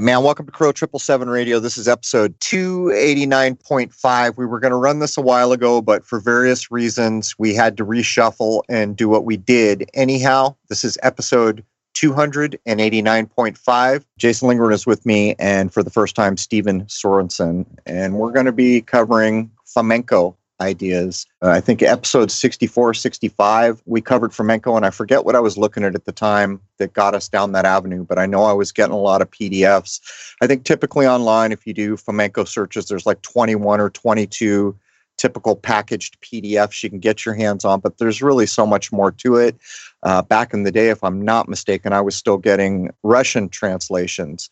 right, man. Welcome to Crow Triple Seven Radio. This is episode two eighty nine point five. We were going to run this a while ago, but for various reasons, we had to reshuffle and do what we did. Anyhow, this is episode 289.5. Jason Lingren is with me, and for the first time, Steven Sorensen. And we're going to be covering Fomenko ideas. Uh, I think episode 64, 65, we covered Fomenko, and I forget what I was looking at at the time that got us down that avenue, but I know I was getting a lot of PDFs. I think typically online, if you do Fomenko searches, there's like 21 or 22 typical packaged PDFs you can get your hands on, but there's really so much more to it. Uh, back in the day, if I'm not mistaken, I was still getting Russian translations,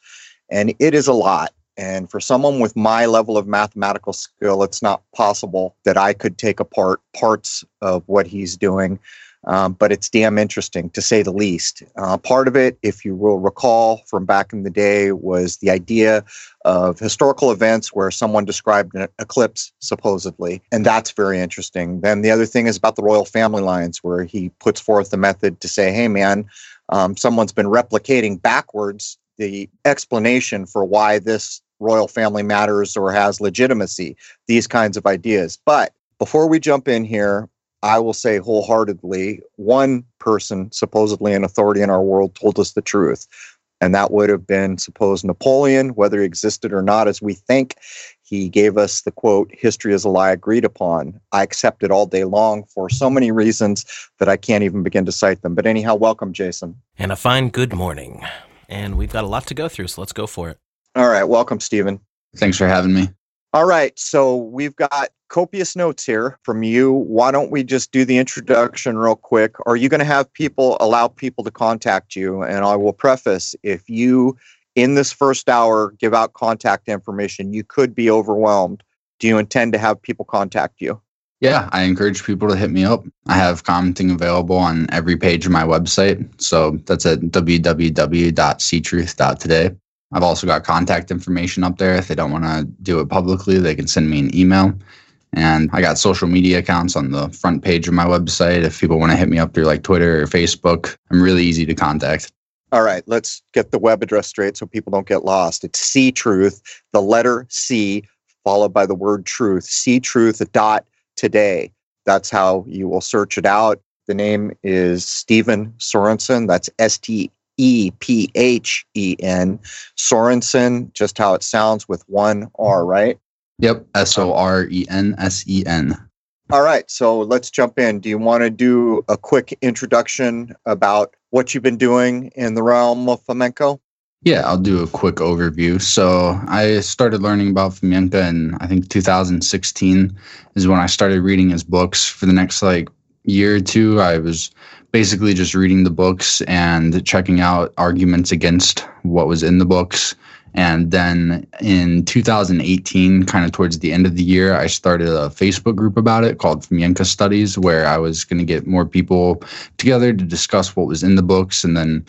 and it is a lot. And for someone with my level of mathematical skill, it's not possible that I could take apart parts of what he's doing. Um, but it's damn interesting to say the least. Uh, part of it, if you will recall from back in the day, was the idea of historical events where someone described an eclipse, supposedly. And that's very interesting. Then the other thing is about the royal family lines, where he puts forth the method to say, hey, man, um, someone's been replicating backwards the explanation for why this royal family matters or has legitimacy, these kinds of ideas. But before we jump in here, I will say wholeheartedly, one person, supposedly an authority in our world, told us the truth. And that would have been, suppose, Napoleon, whether he existed or not as we think. He gave us the quote, history is a lie agreed upon. I accept it all day long for so many reasons that I can't even begin to cite them. But anyhow, welcome, Jason. And a fine good morning. And we've got a lot to go through, so let's go for it. All right. Welcome, Stephen. Thanks for having me. All right. So we've got copious notes here from you. Why don't we just do the introduction real quick? Are you going to have people allow people to contact you? And I will preface if you, in this first hour, give out contact information, you could be overwhelmed. Do you intend to have people contact you? Yeah, I encourage people to hit me up. I have commenting available on every page of my website. So that's at www.ctruth.today. I've also got contact information up there. If they don't want to do it publicly, they can send me an email. And I got social media accounts on the front page of my website. If people want to hit me up through like Twitter or Facebook, I'm really easy to contact. All right, let's get the web address straight so people don't get lost. It's C Truth, the letter C followed by the word truth, C Truth dot today. That's how you will search it out. The name is Stephen Sorensen. That's S T E P H E N. Sorensen, just how it sounds with one R, right? Yep. S O R E N S E N. All right. So let's jump in. Do you want to do a quick introduction about what you've been doing in the realm of Fomenko? Yeah, I'll do a quick overview. So I started learning about Fomenko in I think 2016 is when I started reading his books. For the next like year or two, I was basically just reading the books and checking out arguments against what was in the books. And then in 2018, kind of towards the end of the year, I started a Facebook group about it called Fomenko Studies, where I was going to get more people together to discuss what was in the books and then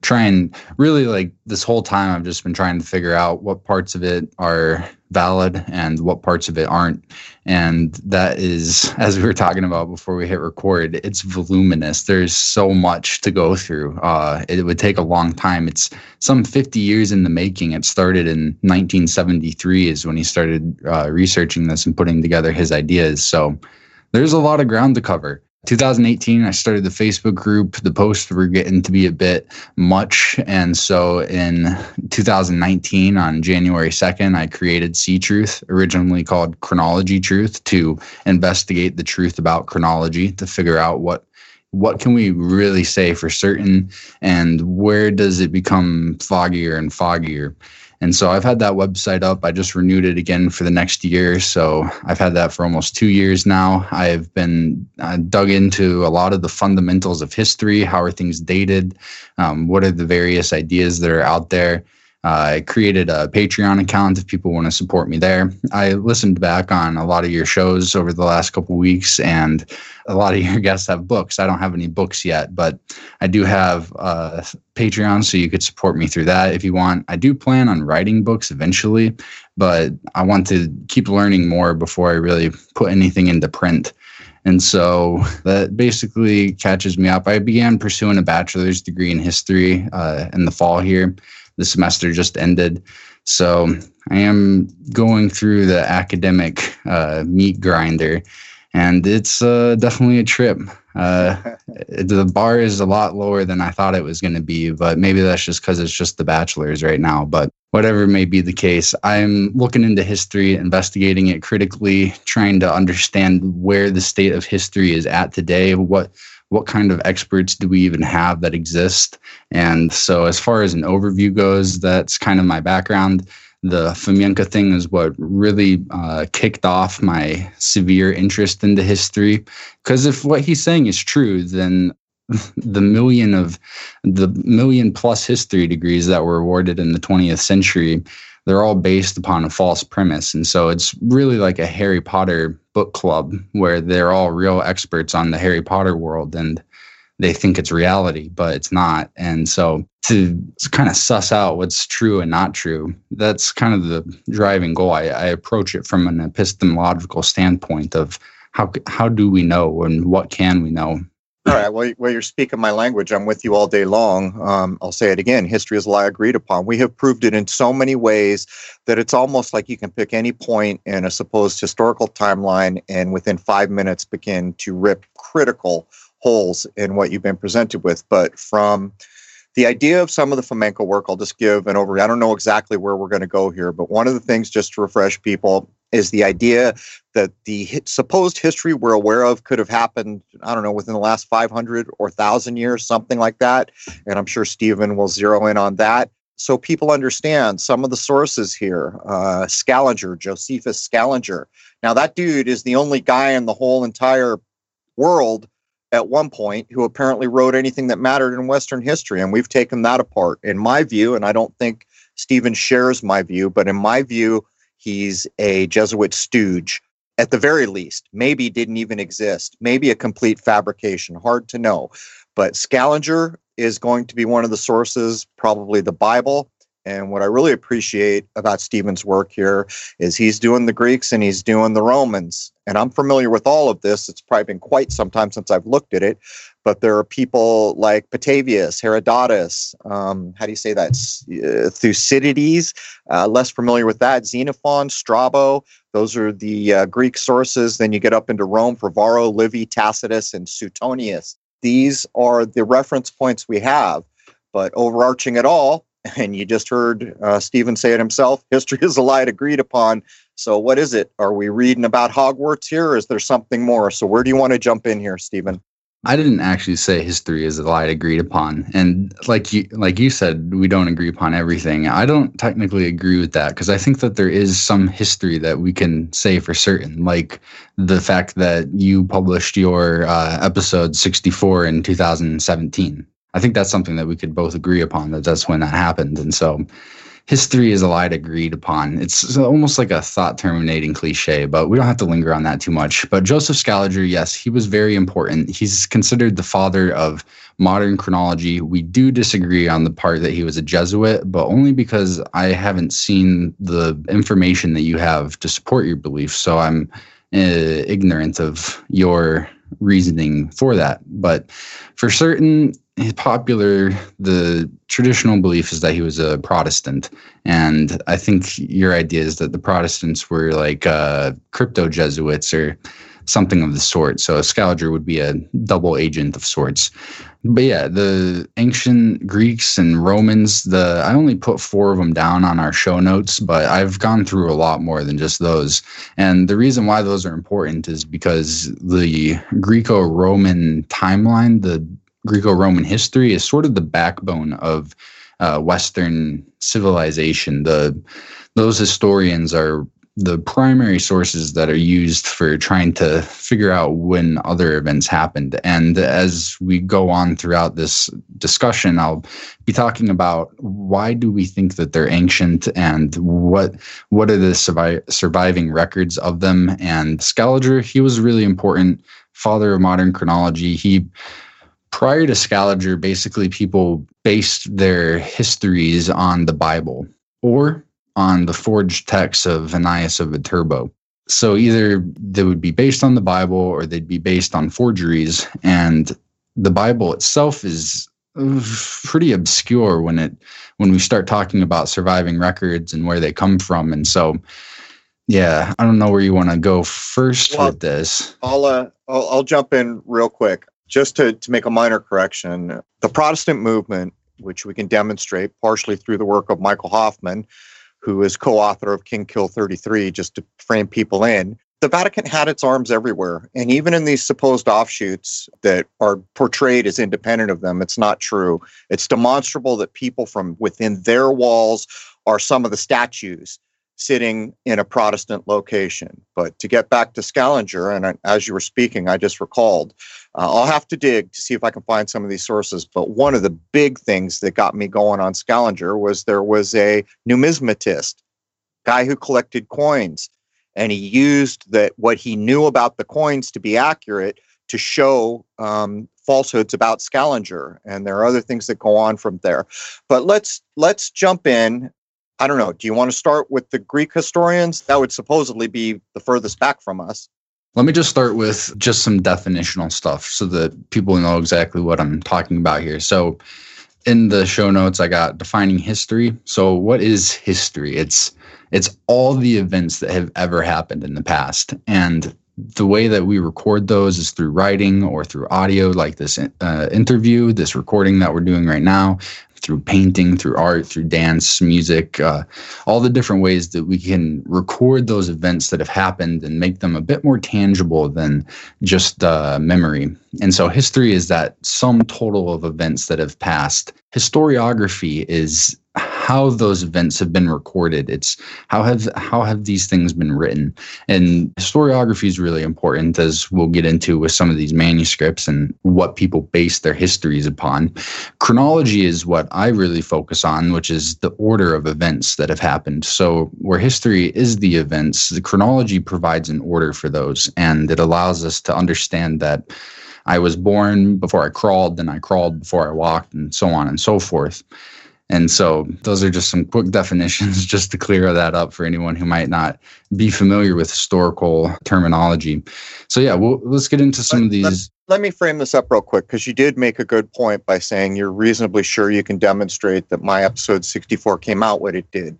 try and really like this whole time I've just been trying to figure out what parts of it are valid and what parts of it aren't. And that is, as we were talking about before we hit record, it's voluminous. There's so much to go through. Uh, it would take a long time. It's some 50 years in the making. It started in 1973 is when he started uh, researching this and putting together his ideas. So there's a lot of ground to cover. 2018, I started the Facebook group. The posts were getting to be a bit much. And so in 2019, on January 2nd, I created C Truth, originally called Chronology Truth, to investigate the truth about chronology, to figure out what what can we really say for certain and where does it become foggier and foggier and so I've had that website up. I just renewed it again for the next year. So I've had that for almost two years now. I've been uh, dug into a lot of the fundamentals of history. How are things dated? Um, what are the various ideas that are out there? I created a Patreon account if people want to support me there. I listened back on a lot of your shows over the last couple weeks, and a lot of your guests have books. I don't have any books yet, but I do have Patreon, so you could support me through that if you want. I do plan on writing books eventually, but I want to keep learning more before I really put anything into print. And so that basically catches me up. I began pursuing a bachelor's degree in history uh, in the fall here. The semester just ended. So I am going through the academic uh, meat grinder, and it's uh, definitely a trip. Uh, the bar is a lot lower than I thought it was going to be, but maybe that's just because it's just the bachelor's right now. But whatever may be the case, I'm looking into history, investigating it critically, trying to understand where the state of history is at today, what what kind of experts do we even have that exist? And so, as far as an overview goes, that's kind of my background. The Fomenko thing is what really uh, kicked off my severe interest into history. Because if what he's saying is true, then the million of the million plus history degrees that were awarded in the 20th century they're all based upon a false premise. And so it's really like a harry potter book club where they're all real experts on the harry potter world and they think it's reality but it's not. And so to kind of suss out what's true and not true that's kind of the driving goal. I, I approach it from an epistemological standpoint of how, how do we know and what can we know all right. Well, well, you're speaking my language. I'm with you all day long. Um, I'll say it again. History is a lie agreed upon. We have proved it in so many ways that it's almost like you can pick any point in a supposed historical timeline and within five minutes begin to rip critical holes in what you've been presented with. But from the idea of some of the Fomenko work, I'll just give an overview. I don't know exactly where we're going to go here, but one of the things, just to refresh people, is the idea that the supposed history we're aware of could have happened, I don't know, within the last 500 or 1,000 years, something like that. And I'm sure Stephen will zero in on that. So people understand some of the sources here. Uh, Scaliger, Josephus Scaliger. Now, that dude is the only guy in the whole entire world at one point who apparently wrote anything that mattered in Western history. And we've taken that apart. In my view, and I don't think Stephen shares my view, but in my view, he's a Jesuit stooge at the very least. Maybe didn't even exist. Maybe a complete fabrication. Hard to know. But Scaliger is going to be one of the sources, probably the Bible. And what I really appreciate about Stephen's work here is he's doing the Greeks and he's doing the Romans. And I'm familiar with all of this. It's probably been quite some time since I've looked at it. But there are people like Petavius, Herodotus, um, how do you say that? Uh, Thucydides, uh, less familiar with that. Xenophon, Strabo, those are the uh, Greek sources. Then you get up into Rome for Varro, Livy, Tacitus, and Suetonius. These are the reference points we have. But overarching it all, and you just heard uh, Stephen say it himself history is a lie agreed upon. So, what is it? Are we reading about Hogwarts here, is there something more? So, where do you want to jump in here, Stephen? I didn't actually say history is a lie agreed upon, and like you like you said, we don't agree upon everything. I don't technically agree with that because I think that there is some history that we can say for certain, like the fact that you published your uh, episode sixty four in two thousand seventeen. I think that's something that we could both agree upon that that's when that happened. And so history is a lie agreed upon. It's almost like a thought terminating cliche, but we don't have to linger on that too much. But Joseph Scaliger, yes, he was very important. He's considered the father of modern chronology. We do disagree on the part that he was a Jesuit, but only because I haven't seen the information that you have to support your belief. So I'm uh, ignorant of your reasoning for that. But for certain, popular the traditional belief is that he was a protestant. And i think your idea is that the protestants were like uh, crypto jesuits or something of the sort. So a scaliger would be a double agent of sorts. But yeah the ancient greeks and romans the i only put four of them down on our show notes but i've gone through a lot more than just those. And the reason why those are important is because the greco-roman timeline the Greco-Roman history is sort of the backbone of uh, Western civilization. The those historians are the primary sources that are used for trying to figure out when other events happened. And as we go on throughout this discussion, I'll be talking about why do we think that they're ancient and what what are the survi- surviving records of them. And Scaliger, he was really important father of modern chronology. He prior to Scaliger, basically people based their histories on the Bible or on the forged texts of Ananias of Viterbo. so either they would be based on the Bible or they'd be based on forgeries. And the Bible itself is pretty obscure when it when we start talking about surviving records and where they come from. And so, yeah, I don't know where you want to go first well, with this. I'll, uh, I'll I'll jump in real quick just to to make a minor correction. The Protestant movement, which we can demonstrate partially through the work of Michael Hoffman, who is co-author of King Kill 33, just to frame people in. The Vatican had its arms everywhere. And even in these supposed offshoots that are portrayed as independent of them, it's not true. It's demonstrable that people from within their walls are some of the statues sitting in a Protestant location. But to get back to Scalinger, and as you were speaking, I just recalled, uh, I'll have to dig to see if I can find some of these sources. But one of the big things that got me going on Scalinger was there was a numismatist, guy who collected coins, and he used that what he knew about the coins to be accurate to show um, falsehoods about Scalinger, And there are other things that go on from there. But let's let's jump in I don't know. Do you want to start with the Greek historians? That would supposedly be the furthest back from us. Let me just start with just some definitional stuff so that people know exactly what I'm talking about here. So, in the show notes, I got defining history. So, what is history? It's it's all the events that have ever happened in the past, and the way that we record those is through writing or through audio, like this uh, interview, this recording that we're doing right now through painting, through art, through dance, music, uh, all the different ways that we can record those events that have happened and make them a bit more tangible than just uh, memory. And so history is that sum total of events that have passed. Historiography is how those events have been recorded. It's how have how have these things been written. And historiography is really important, as we'll get into with some of these manuscripts and what people base their histories upon. Chronology is what I really focus on, which is the order of events that have happened. So where history is the events, the chronology provides an order for those, and it allows us to understand that. I was born before I crawled, then I crawled before I walked, and so on and so forth. And so those are just some quick definitions just to clear that up for anyone who might not be familiar with historical terminology. So yeah, well, let's get into some let, of these. Let, let me frame this up real quick because you did make a good point by saying you're reasonably sure you can demonstrate that my episode 64 came out what it did.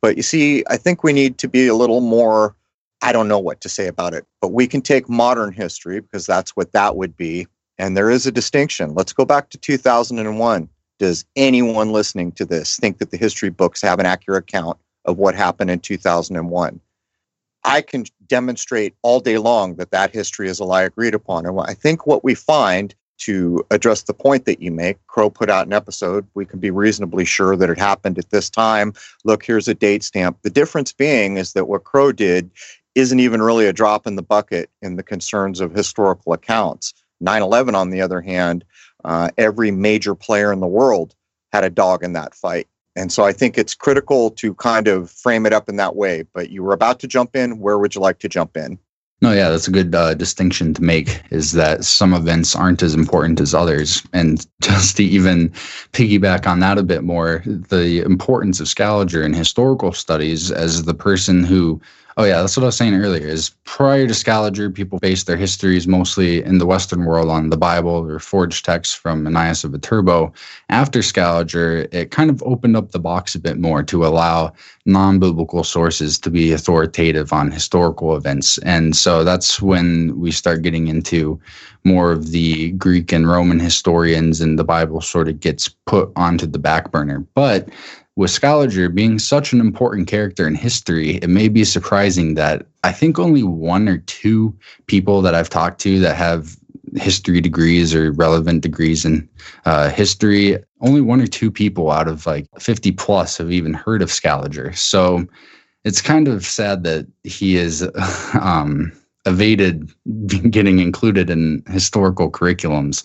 But you see, I think we need to be a little more I don't know what to say about it, but we can take modern history because that's what that would be. And there is a distinction. Let's go back to 2001 does anyone listening to this think that the history books have an accurate account of what happened in 2001? I can demonstrate all day long that that history is a lie agreed upon. And I think what we find to address the point that you make, Crow put out an episode. We can be reasonably sure that it happened at this time. Look, here's a date stamp. The difference being is that what Crow did isn't even really a drop in the bucket in the concerns of historical accounts. 9 11, on the other hand, uh, every major player in the world had a dog in that fight. And so I think it's critical to kind of frame it up in that way. But you were about to jump in. Where would you like to jump in? No, yeah, that's a good uh, distinction to make is that some events aren't as important as others. And just to even piggyback on that a bit more, the importance of Scaliger in historical studies as the person who Oh yeah, that's what I was saying earlier. Is prior to Scaliger, people based their histories mostly in the Western world on the Bible or forged texts from Ananias of Viterbo. After Scaliger, it kind of opened up the box a bit more to allow non-biblical sources to be authoritative on historical events, and so that's when we start getting into more of the Greek and Roman historians, and the Bible sort of gets put onto the back burner. But with Scaliger being such an important character in history, it may be surprising that I think only one or two people that I've talked to that have history degrees or relevant degrees in uh, history, only one or two people out of like 50 plus have even heard of Scaliger. So it's kind of sad that he is um, evaded getting included in historical curriculums.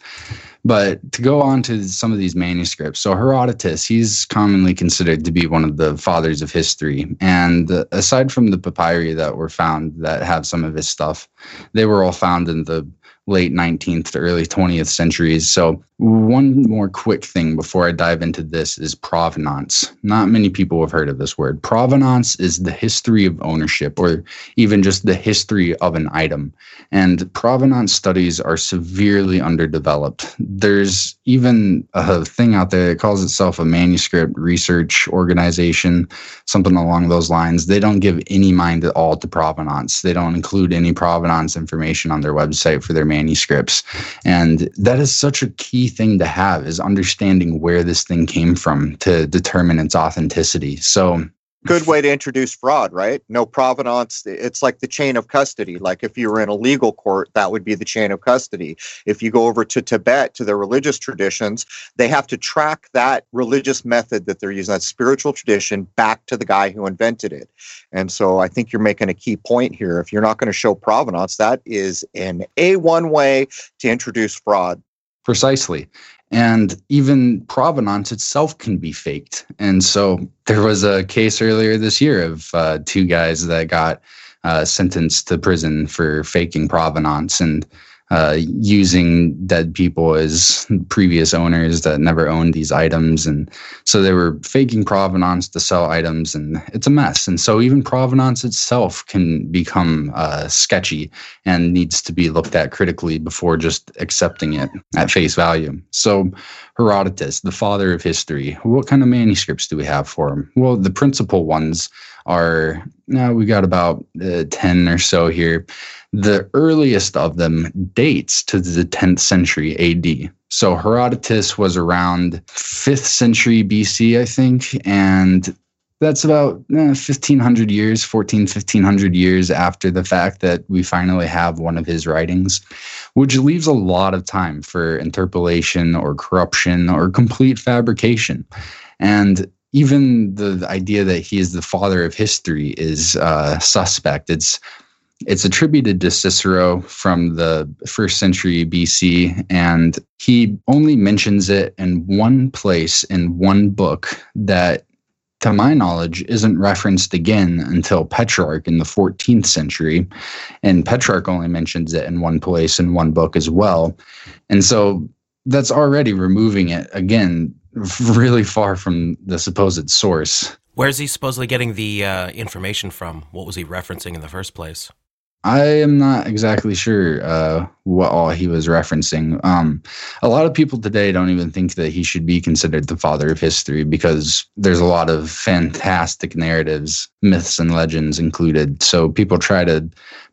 But to go on to some of these manuscripts, so Herodotus, he's commonly considered to be one of the fathers of history. And aside from the papyri that were found that have some of his stuff, they were all found in the late 19th to early 20th centuries. So One more quick thing before I dive into this is provenance. Not many people have heard of this word. Provenance is the history of ownership or even just the history of an item. And provenance studies are severely underdeveloped. There's even a thing out there that calls itself a manuscript research organization, something along those lines. They don't give any mind at all to provenance. They don't include any provenance information on their website for their manuscripts. And that is such a key thing to have is understanding where this thing came from to determine its authenticity. So good way to introduce fraud, right? No provenance. It's like the chain of custody. Like if you were in a legal court, that would be the chain of custody. If you go over to Tibet, to their religious traditions, they have to track that religious method that they're using, that spiritual tradition, back to the guy who invented it. And so I think you're making a key point here. If you're not going to show provenance, that is an A1 way to introduce fraud. Precisely. And even provenance itself can be faked. And so there was a case earlier this year of uh, two guys that got uh, sentenced to prison for faking provenance. And uh, using dead people as previous owners that never owned these items. And so they were faking provenance to sell items, and it's a mess. And so even provenance itself can become uh, sketchy and needs to be looked at critically before just accepting it at face value. So, Herodotus, the father of history, what kind of manuscripts do we have for him? Well, the principal ones are now we got about uh, 10 or so here the earliest of them dates to the 10th century AD. So Herodotus was around 5th century BC, I think, and that's about eh, 1500 years 14 1500 years after the fact that we finally have one of his writings which leaves a lot of time for interpolation or corruption or complete fabrication and even the idea that he is the father of history is uh, suspect it's it's attributed to Cicero from the first century BC, and he only mentions it in one place in one book that, to my knowledge, isn't referenced again until Petrarch in the 14th century. And Petrarch only mentions it in one place in one book as well. And so that's already removing it again really far from the supposed source. Where's he supposedly getting the uh, information from? What was he referencing in the first place? I am not exactly sure uh, what all he was referencing. Um, a lot of people today don't even think that he should be considered the father of history because there's a lot of fantastic narratives, myths, and legends included. So people try to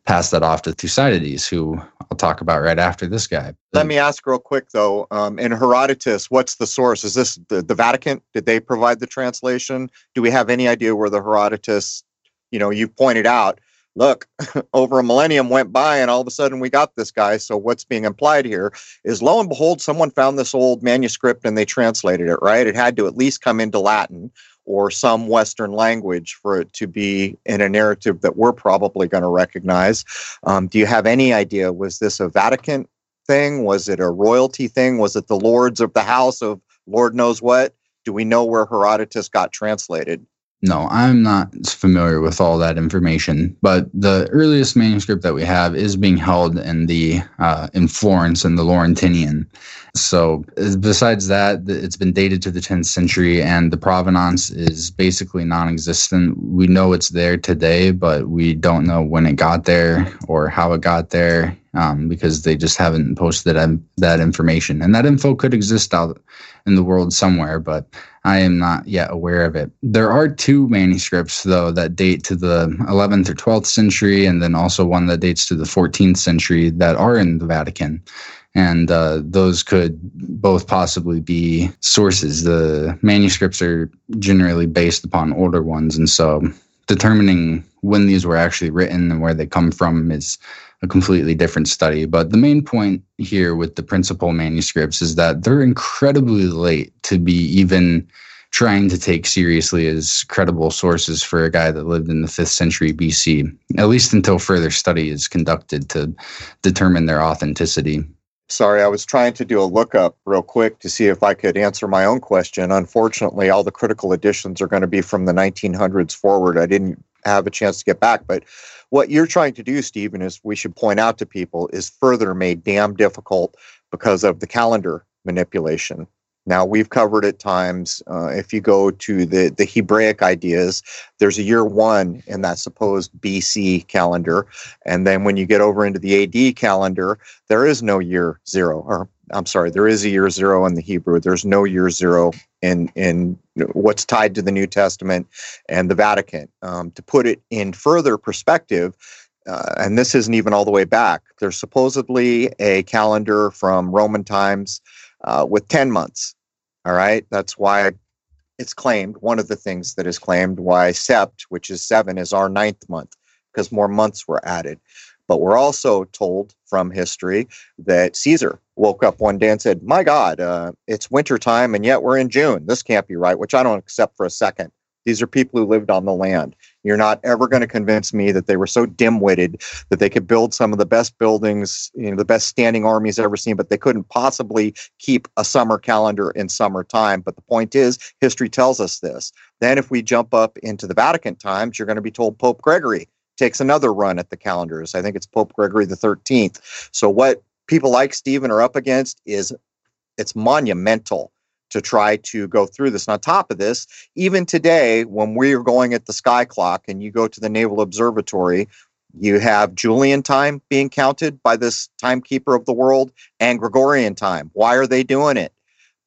pass that off to Thucydides, who I'll talk about right after this guy. Let me ask real quick though. Um, in Herodotus, what's the source? Is this the, the Vatican? Did they provide the translation? Do we have any idea where the Herodotus? You know, you pointed out look, over a millennium went by and all of a sudden we got this guy. So what's being implied here is lo and behold, someone found this old manuscript and they translated it, right? It had to at least come into Latin or some Western language for it to be in a narrative that we're probably going to recognize. Um, do you have any idea? Was this a Vatican thing? Was it a royalty thing? Was it the lords of the house of Lord knows what? Do we know where Herodotus got translated? No, I'm not familiar with all that information, but the earliest manuscript that we have is being held in the uh, in Florence in the Laurentinian. So, besides that, it's been dated to the 10th century, and the provenance is basically non-existent. We know it's there today, but we don't know when it got there or how it got there um, because they just haven't posted that that information. And that info could exist out in the world somewhere, but I am not yet aware of it. There are two manuscripts, though, that date to the 11th or 12th century, and then also one that dates to the 14th century that are in the Vatican. And uh, those could both possibly be sources. The manuscripts are generally based upon older ones. And so determining when these were actually written and where they come from is a completely different study. But the main point here with the principal manuscripts is that they're incredibly late to be even trying to take seriously as credible sources for a guy that lived in the 5th century BC, at least until further study is conducted to determine their authenticity. Sorry, I was trying to do a lookup real quick to see if I could answer my own question. Unfortunately, all the critical editions are going to be from the 1900s forward. I didn't have a chance to get back, but what you're trying to do, Stephen, is we should point out to people is further made damn difficult because of the calendar manipulation. Now we've covered at times. Uh, if you go to the the Hebraic ideas, there's a year one in that supposed BC calendar, and then when you get over into the AD calendar, there is no year zero. Or I'm sorry, there is a year zero in the Hebrew. There's no year zero in in what's tied to the New Testament and the Vatican. Um, to put it in further perspective, uh, and this isn't even all the way back. There's supposedly a calendar from Roman times uh, with 10 months. All right. That's why it's claimed, one of the things that is claimed, why Sept, which is seven, is our ninth month, because more months were added. But we're also told from history that Caesar woke up one day and said, My God, uh, it's wintertime and yet we're in June. This can't be right, which I don't accept for a second. These are people who lived on the land. You're not ever going to convince me that they were so dim-witted that they could build some of the best buildings, you know, the best standing armies ever seen, but they couldn't possibly keep a summer calendar in summertime. But the point is, history tells us this. Then, if we jump up into the Vatican times, you're going to be told Pope Gregory takes another run at the calendars. I think it's Pope Gregory the 13th. So what people like Stephen are up against is it's monumental to try to go through this. And on top of this, even today, when we're going at the sky clock and you go to the Naval Observatory, you have Julian time being counted by this timekeeper of the world and Gregorian time. Why are they doing it?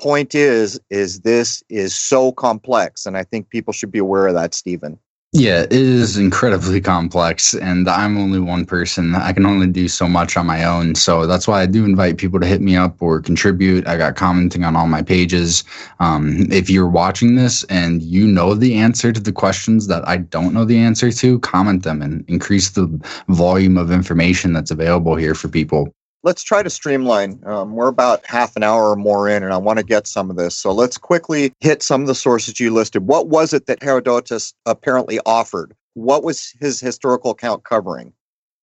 Point is, is this is so complex, and I think people should be aware of that, Stephen. Yeah, it is incredibly complex, and I'm only one person. I can only do so much on my own. So that's why I do invite people to hit me up or contribute. I got commenting on all my pages. Um, if you're watching this and you know the answer to the questions that I don't know the answer to, comment them and increase the volume of information that's available here for people let's try to streamline. Um, we're about half an hour or more in, and I want to get some of this. So let's quickly hit some of the sources you listed. What was it that Herodotus apparently offered? What was his historical account covering?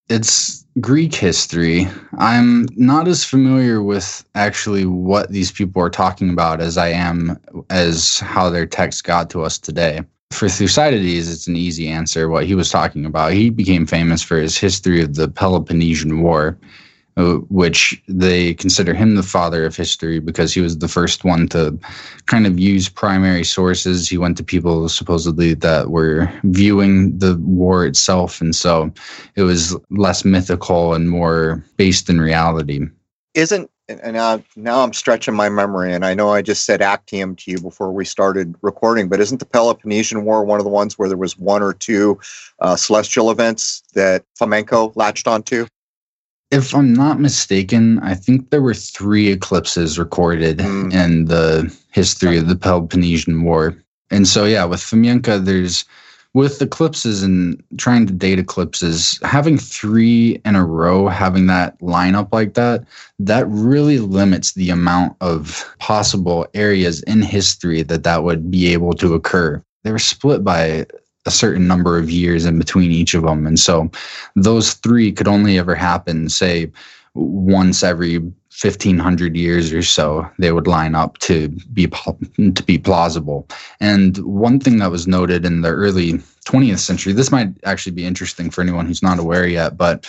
It's Greek history. I'm not as familiar with actually what these people are talking about as I am as how their text got to us today. For Thucydides, it's an easy answer what he was talking about. He became famous for his history of the Peloponnesian War which they consider him the father of history because he was the first one to kind of use primary sources. He went to people supposedly that were viewing the war itself. And so it was less mythical and more based in reality. Isn't and now, now I'm stretching my memory, and I know I just said Actium to you before we started recording, but isn't the Peloponnesian War one of the ones where there was one or two uh, celestial events that Fomenko latched onto? If I'm not mistaken, I think there were three eclipses recorded mm. in the history of the Peloponnesian War. And so, yeah, with Fomenko, there's with eclipses and trying to date eclipses, having three in a row, having that lineup like that, that really limits the amount of possible areas in history that that would be able to occur. They were split by a certain number of years in between each of them. And so those three could only ever happen, say, once every 1500 years or so they would line up to be to be plausible and one thing that was noted in the early 20th century this might actually be interesting for anyone who's not aware yet but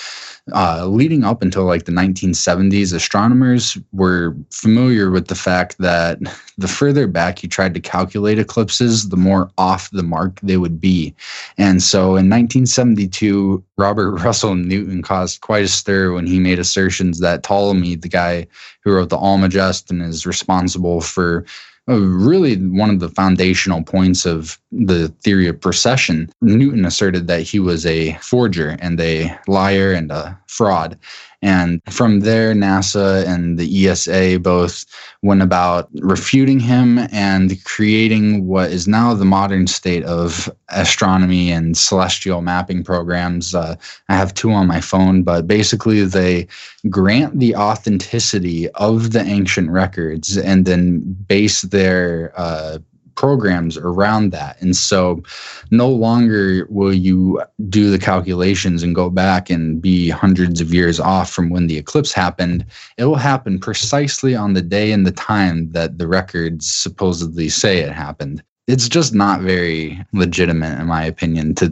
uh, leading up until like the 1970s, astronomers were familiar with the fact that the further back you tried to calculate eclipses, the more off the mark they would be. And so in 1972, Robert Russell Newton caused quite a stir when he made assertions that Ptolemy, the guy who wrote the Almagest and is responsible for uh, really one of the foundational points of the theory of precession. Newton asserted that he was a forger and a liar and a fraud. And from there, NASA and the ESA both went about refuting him and creating what is now the modern state of astronomy and celestial mapping programs. Uh, I have two on my phone, but basically, they grant the authenticity of the ancient records and then base their uh, programs around that. And so no longer will you do the calculations and go back and be hundreds of years off from when the eclipse happened. It will happen precisely on the day and the time that the records supposedly say it happened. it's just not very legitimate in my opinion to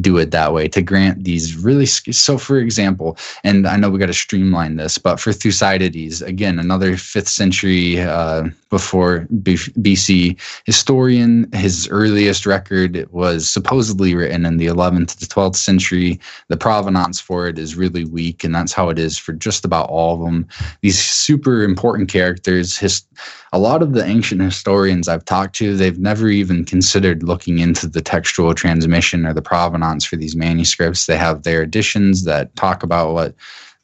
do it that way to grant these really so for example and i know we got to streamline this but for thucydides again another 5th century uh, before bc historian his earliest record was supposedly written in the 11th to 12th century. The provenance for it is really weak and that's how it is for just about all of them. These super important characters his a lot of the ancient historians I've talked to, they've never even considered looking into the textual transmission or the provenance for these manuscripts. They have their editions that talk about what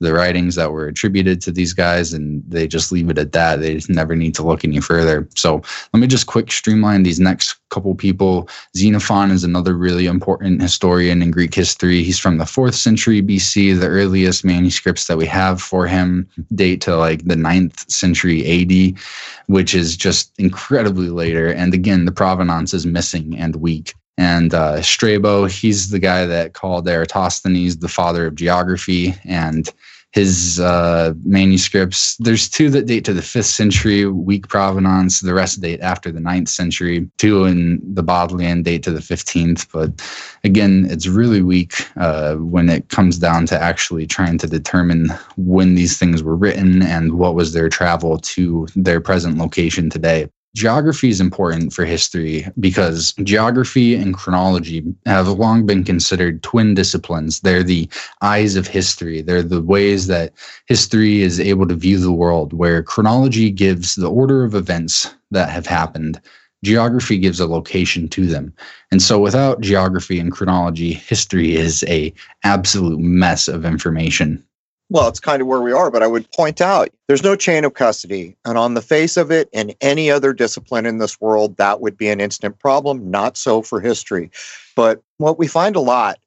the writings that were attributed to these guys and they just leave it at that. They just never need to look any further. So let me just quick streamline these next couple people. Xenophon is another really important historian in Greek history. He's from the fourth century BC. The earliest manuscripts that we have for him date to like the ninth century AD, which is just incredibly later. And again, the provenance is missing and weak. And uh, Strabo, he's the guy that called Eratosthenes the father of geography. And his uh, manuscripts, there's two that date to the fifth century, weak provenance. The rest date after the ninth century. Two in the Bodleian date to the 15th. But again, it's really weak uh, when it comes down to actually trying to determine when these things were written and what was their travel to their present location today. Geography is important for history because geography and chronology have long been considered twin disciplines. They're the eyes of history. They're the ways that history is able to view the world, where chronology gives the order of events that have happened. Geography gives a location to them. And so without geography and chronology, history is a absolute mess of information. Well, it's kind of where we are, but I would point out there's no chain of custody. And on the face of it, in any other discipline in this world, that would be an instant problem. Not so for history. But what we find a lot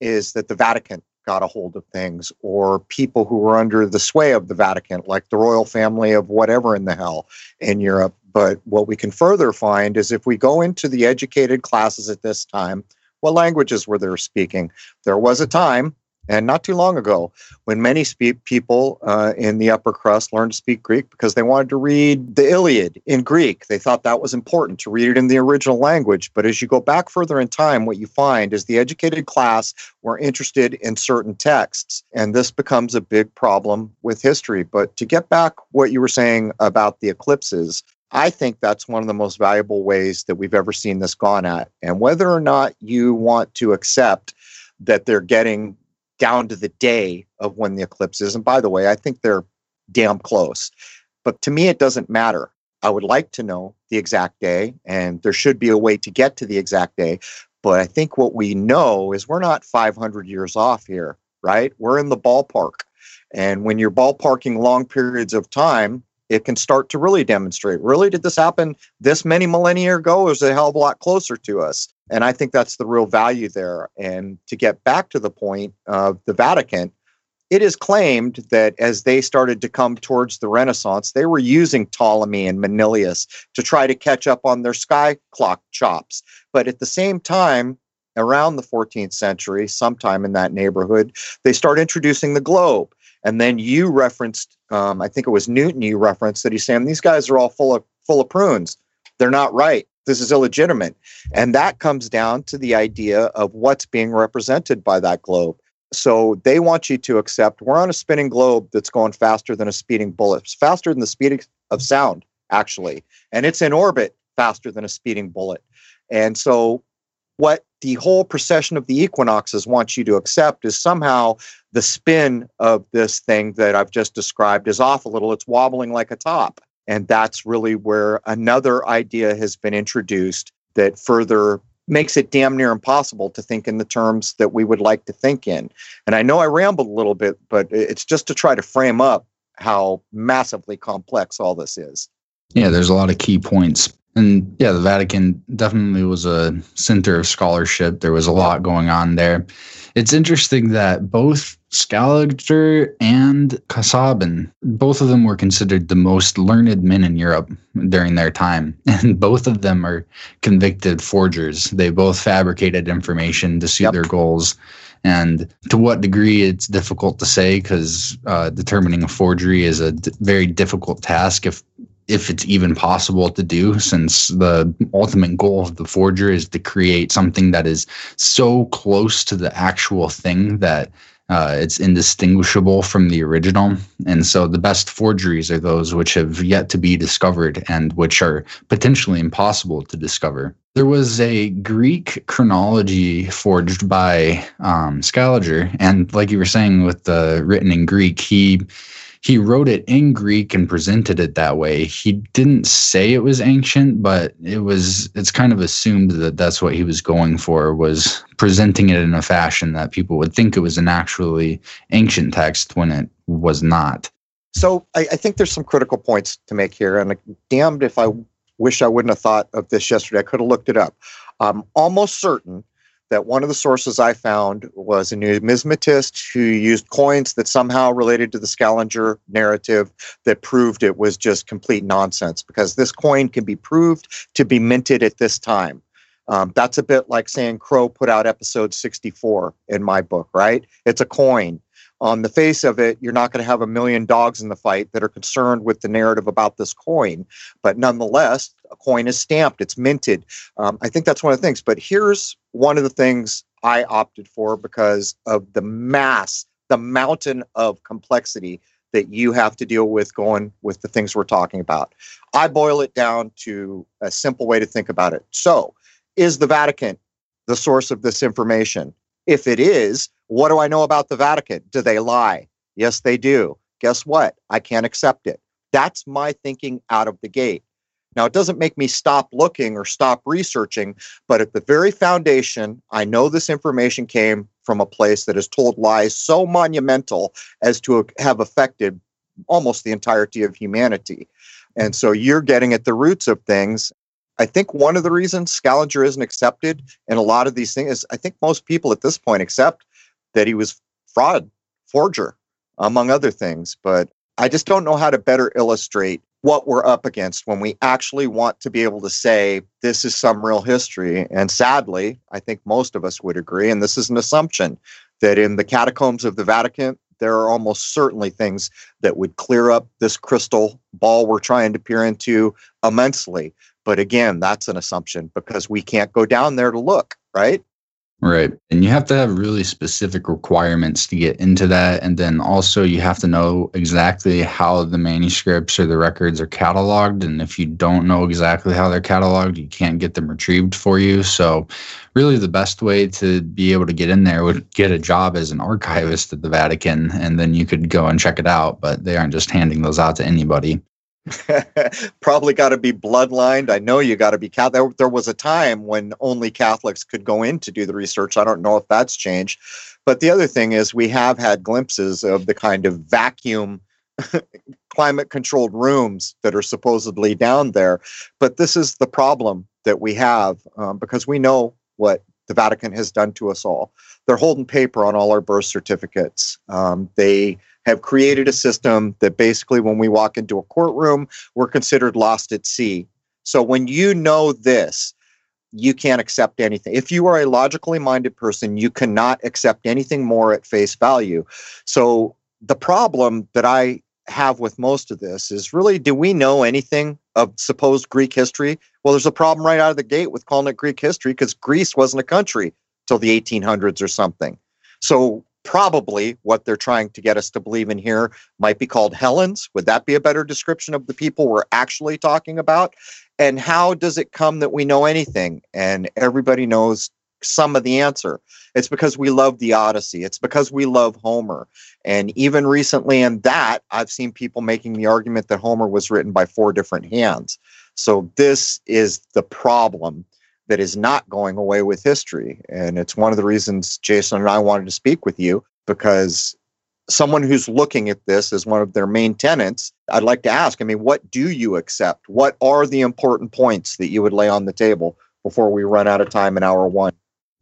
is that the Vatican got a hold of things, or people who were under the sway of the Vatican, like the royal family of whatever in the hell in Europe. But what we can further find is if we go into the educated classes at this time, what languages were they speaking? There was a time and not too long ago, when many spe- people uh, in the upper crust learned to speak Greek because they wanted to read the Iliad in Greek. They thought that was important to read it in the original language. But as you go back further in time, what you find is the educated class were interested in certain texts. And this becomes a big problem with history. But to get back what you were saying about the eclipses, I think that's one of the most valuable ways that we've ever seen this gone at. And whether or not you want to accept that they're getting down to the day of when the eclipse is. And by the way, I think they're damn close. But to me, it doesn't matter. I would like to know the exact day, and there should be a way to get to the exact day. But I think what we know is we're not 500 years off here, right? We're in the ballpark. And when you're ballparking long periods of time, it can start to really demonstrate really, did this happen this many millennia ago? Is a hell of a lot closer to us? And I think that's the real value there. And to get back to the point of the Vatican, it is claimed that as they started to come towards the Renaissance, they were using Ptolemy and Manilius to try to catch up on their sky clock chops. But at the same time, around the 14th century, sometime in that neighborhood, they start introducing the globe. And then you referenced, um, I think it was Newton. You referenced that he's saying these guys are all full of full of prunes. They're not right this is illegitimate. And that comes down to the idea of what's being represented by that globe. So they want you to accept we're on a spinning globe that's going faster than a speeding bullet, it's faster than the speed of sound, actually. And it's in orbit faster than a speeding bullet. And so what the whole precession of the equinoxes wants you to accept is somehow the spin of this thing that I've just described is off a little. It's wobbling like a top. And that's really where another idea has been introduced that further makes it damn near impossible to think in the terms that we would like to think in. And I know I rambled a little bit, but it's just to try to frame up how massively complex all this is. Yeah, there's a lot of key points. And yeah, the Vatican definitely was a center of scholarship. There was a lot going on there. It's interesting that both Scaliger and Casaubon, both of them were considered the most learned men in Europe during their time. And both of them are convicted forgers. They both fabricated information to suit yep. their goals. And to what degree it's difficult to say because uh, determining a forgery is a d- very difficult task if if it's even possible to do, since the ultimate goal of the forger is to create something that is so close to the actual thing that uh, it's indistinguishable from the original. And so the best forgeries are those which have yet to be discovered and which are potentially impossible to discover. There was a Greek chronology forged by um, Scaliger. And like you were saying, with the written in Greek, he he wrote it in Greek and presented it that way. He didn't say it was ancient, but it was it's kind of assumed that that's what he was going for was presenting it in a fashion that people would think it was an actually ancient text when it was not. So I, I think there's some critical points to make here, and damned if I wish I wouldn't have thought of this yesterday. I could have looked it up. I'm almost certain that one of the sources I found was a numismatist who used coins that somehow related to the Scaliger narrative that proved it was just complete nonsense because this coin can be proved to be minted at this time. Um, that's a bit like saying Crow put out episode 64 in my book, right? It's a coin on the face of it, you're not going to have a million dogs in the fight that are concerned with the narrative about this coin. But nonetheless, a coin is stamped, it's minted. Um, I think that's one of the things. But here's one of the things I opted for because of the mass, the mountain of complexity that you have to deal with going with the things we're talking about. I boil it down to a simple way to think about it. So, is the Vatican the source of this information? If it is, what do I know about the Vatican? Do they lie? Yes, they do. Guess what? I can't accept it. That's my thinking out of the gate. Now, it doesn't make me stop looking or stop researching, but at the very foundation, I know this information came from a place that has told lies so monumental as to have affected almost the entirety of humanity. And so you're getting at the roots of things. I think one of the reasons Scaliger isn't accepted in a lot of these things is I think most people at this point accept that he was fraud, forger, among other things. But I just don't know how to better illustrate what we're up against when we actually want to be able to say this is some real history. And sadly, I think most of us would agree, and this is an assumption, that in the catacombs of the Vatican, there are almost certainly things that would clear up this crystal ball we're trying to peer into immensely. But again, that's an assumption because we can't go down there to look, right? Right. And you have to have really specific requirements to get into that. And then also, you have to know exactly how the manuscripts or the records are cataloged. And if you don't know exactly how they're cataloged, you can't get them retrieved for you. So, really, the best way to be able to get in there would get a job as an archivist at the Vatican. And then you could go and check it out. But they aren't just handing those out to anybody. probably got to be bloodlined. I know you got to be Catholic. There, there was a time when only Catholics could go in to do the research. I don't know if that's changed. But the other thing is, we have had glimpses of the kind of vacuum climate controlled rooms that are supposedly down there. But this is the problem that we have um, because we know what the Vatican has done to us all. They're holding paper on all our birth certificates. Um, they have created a system that basically, when we walk into a courtroom, we're considered lost at sea. So when you know this, you can't accept anything. If you are a logically minded person, you cannot accept anything more at face value. So the problem that I have with most of this is really do we know anything of supposed Greek history? Well, there's a problem right out of the gate with calling it Greek history because Greece wasn't a country till the 1800s or something. So probably what they're trying to get us to believe in here might be called Hellenes. Would that be a better description of the people we're actually talking about? And how does it come that we know anything and everybody knows some of the answer? It's because we love the Odyssey. It's because we love Homer. And even recently in that, I've seen people making the argument that Homer was written by four different hands. So this is the problem that is not going away with history. And it's one of the reasons Jason and I wanted to speak with you because someone who's looking at this as one of their main tenants, I'd like to ask I mean, what do you accept? What are the important points that you would lay on the table before we run out of time in hour one?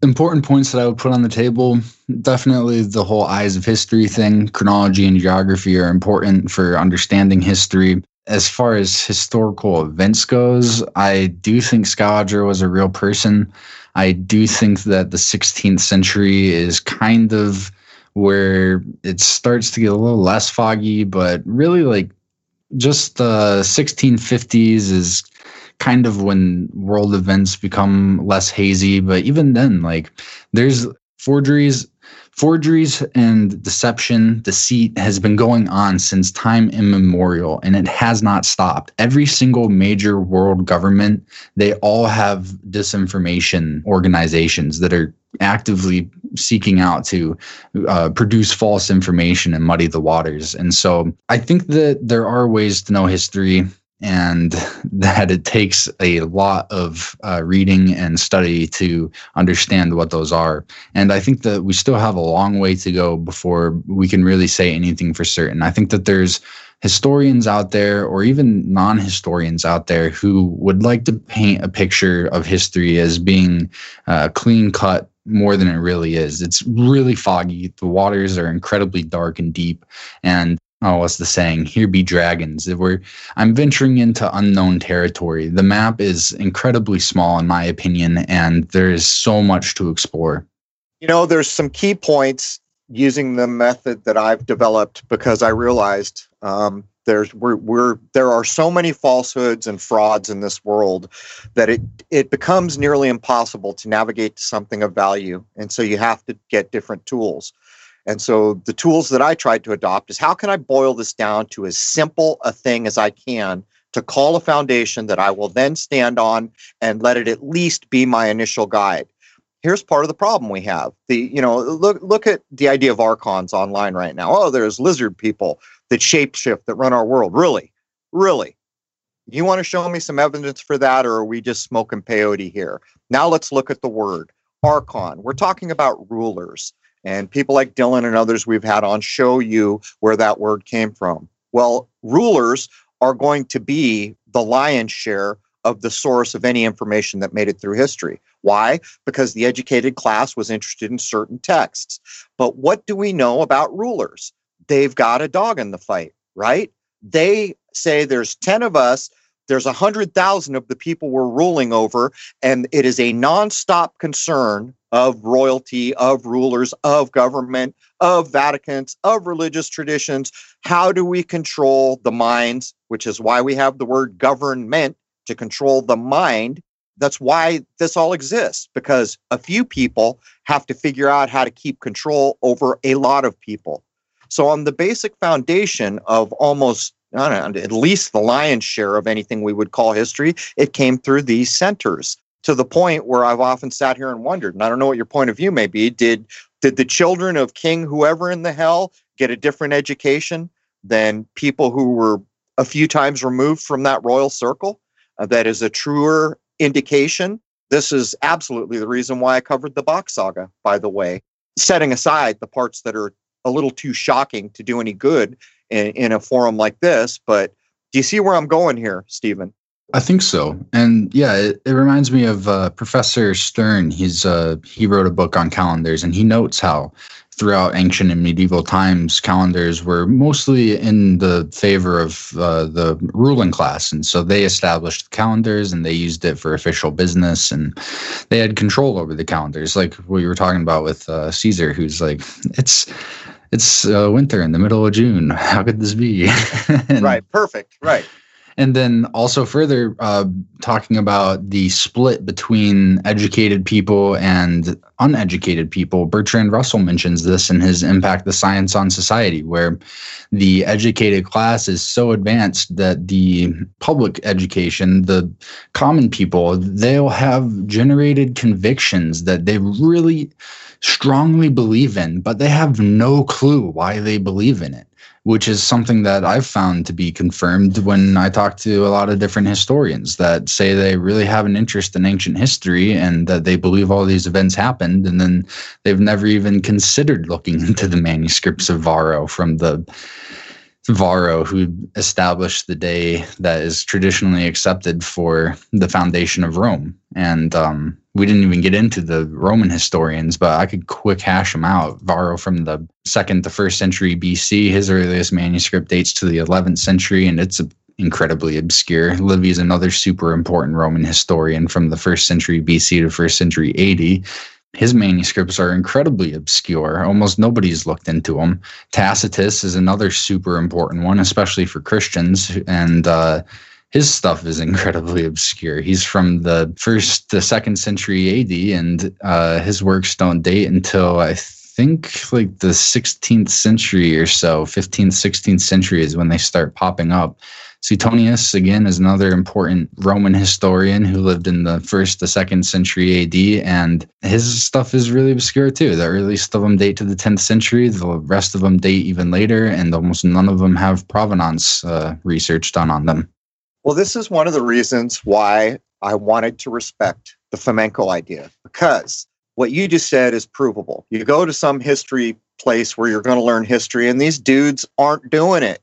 Important points that I would put on the table definitely the whole eyes of history thing. Chronology and geography are important for understanding history as far as historical events goes, I do think Scaliger was a real person. I do think that the 16th century is kind of where it starts to get a little less foggy, but really like just the 1650s is kind of when world events become less hazy. But even then, like there's forgeries Forgeries and deception, deceit has been going on since time immemorial and it has not stopped. Every single major world government, they all have disinformation organizations that are actively seeking out to uh, produce false information and muddy the waters. And so I think that there are ways to know history and that it takes a lot of uh, reading and study to understand what those are. And I think that we still have a long way to go before we can really say anything for certain. I think that there's historians out there or even non historians out there who would like to paint a picture of history as being uh, clean cut more than it really is. It's really foggy. The waters are incredibly dark and deep. And oh, what's the saying? Here be dragons. If we're, I'm venturing into unknown territory. The map is incredibly small, in my opinion, and there is so much to explore. You know, there's some key points using the method that I've developed because I realized um, there's we're, we're there are so many falsehoods and frauds in this world that it it becomes nearly impossible to navigate to something of value, and so you have to get different tools. And so the tools that I tried to adopt is how can I boil this down to as simple a thing as I can to call a foundation that I will then stand on and let it at least be my initial guide. Here's part of the problem we have. The you know look look at the idea of archons online right now. Oh, there's lizard people that shapeshift that run our world. Really, really. You want to show me some evidence for that, or are we just smoking peyote here? Now let's look at the word archon. We're talking about rulers. And people like Dylan and others we've had on show you where that word came from. Well, rulers are going to be the lion's share of the source of any information that made it through history. Why? Because the educated class was interested in certain texts. But what do we know about rulers? They've got a dog in the fight, right? They say there's 10 of us there's a hundred thousand of the people we're ruling over, and it is a nonstop concern of royalty, of rulers, of government, of Vaticans, of religious traditions. How do we control the minds, which is why we have the word government to control the mind? That's why this all exists, because a few people have to figure out how to keep control over a lot of people. So, on the basic foundation of almost know, at least the lion's share of anything we would call history, it came through these centers to the point where I've often sat here and wondered, and I don't know what your point of view may be. Did did the children of King whoever in the hell get a different education than people who were a few times removed from that royal circle? Uh, that is a truer indication. This is absolutely the reason why I covered the Bock saga, by the way, setting aside the parts that are a little too shocking to do any good in, in a forum like this. But do you see where I'm going here, Stephen? I think so, and yeah, it, it reminds me of uh, Professor Stern. He's uh, he wrote a book on calendars, and he notes how throughout ancient and medieval times, calendars were mostly in the favor of uh, the ruling class, and so they established calendars and they used it for official business, and they had control over the calendars, like what you were talking about with uh, Caesar, who's like, it's it's uh, winter in the middle of June. How could this be? right. Perfect. Right. And then also further uh, talking about the split between educated people and uneducated people. Bertrand Russell mentions this in his Impact the Science on Society, where the educated class is so advanced that the public education, the common people, they'll have generated convictions that they really strongly believe in, but they have no clue why they believe in it, which is something that I've found to be confirmed when I talk to a lot of different historians that say they really have an interest in ancient history and that they believe all these events happened. And then they've never even considered looking into the manuscripts of Varro from the Varro, who established the day that is traditionally accepted for the foundation of Rome. And um, we didn't even get into the Roman historians, but I could quick hash them out. Varro from the second to first century BC, his earliest manuscript dates to the 11th century, and it's incredibly obscure. Livy is another super important Roman historian from the first century BC to first century AD his manuscripts are incredibly obscure. Almost nobody's looked into them. Tacitus is another super important one, especially for Christians. And uh, his stuff is incredibly obscure. He's from the first, the second century AD, and uh, his works don't date until I think like the 16th century or so, 15th, 16th century is when they start popping up. Suetonius, again, is another important Roman historian who lived in the first to second century AD, and his stuff is really obscure too. The earliest of them date to the 10th century, the rest of them date even later, and almost none of them have provenance uh, research done on them. Well, this is one of the reasons why I wanted to respect the Fomenko idea, because what you just said is provable. You go to some history place where you're going to learn history, and these dudes aren't doing it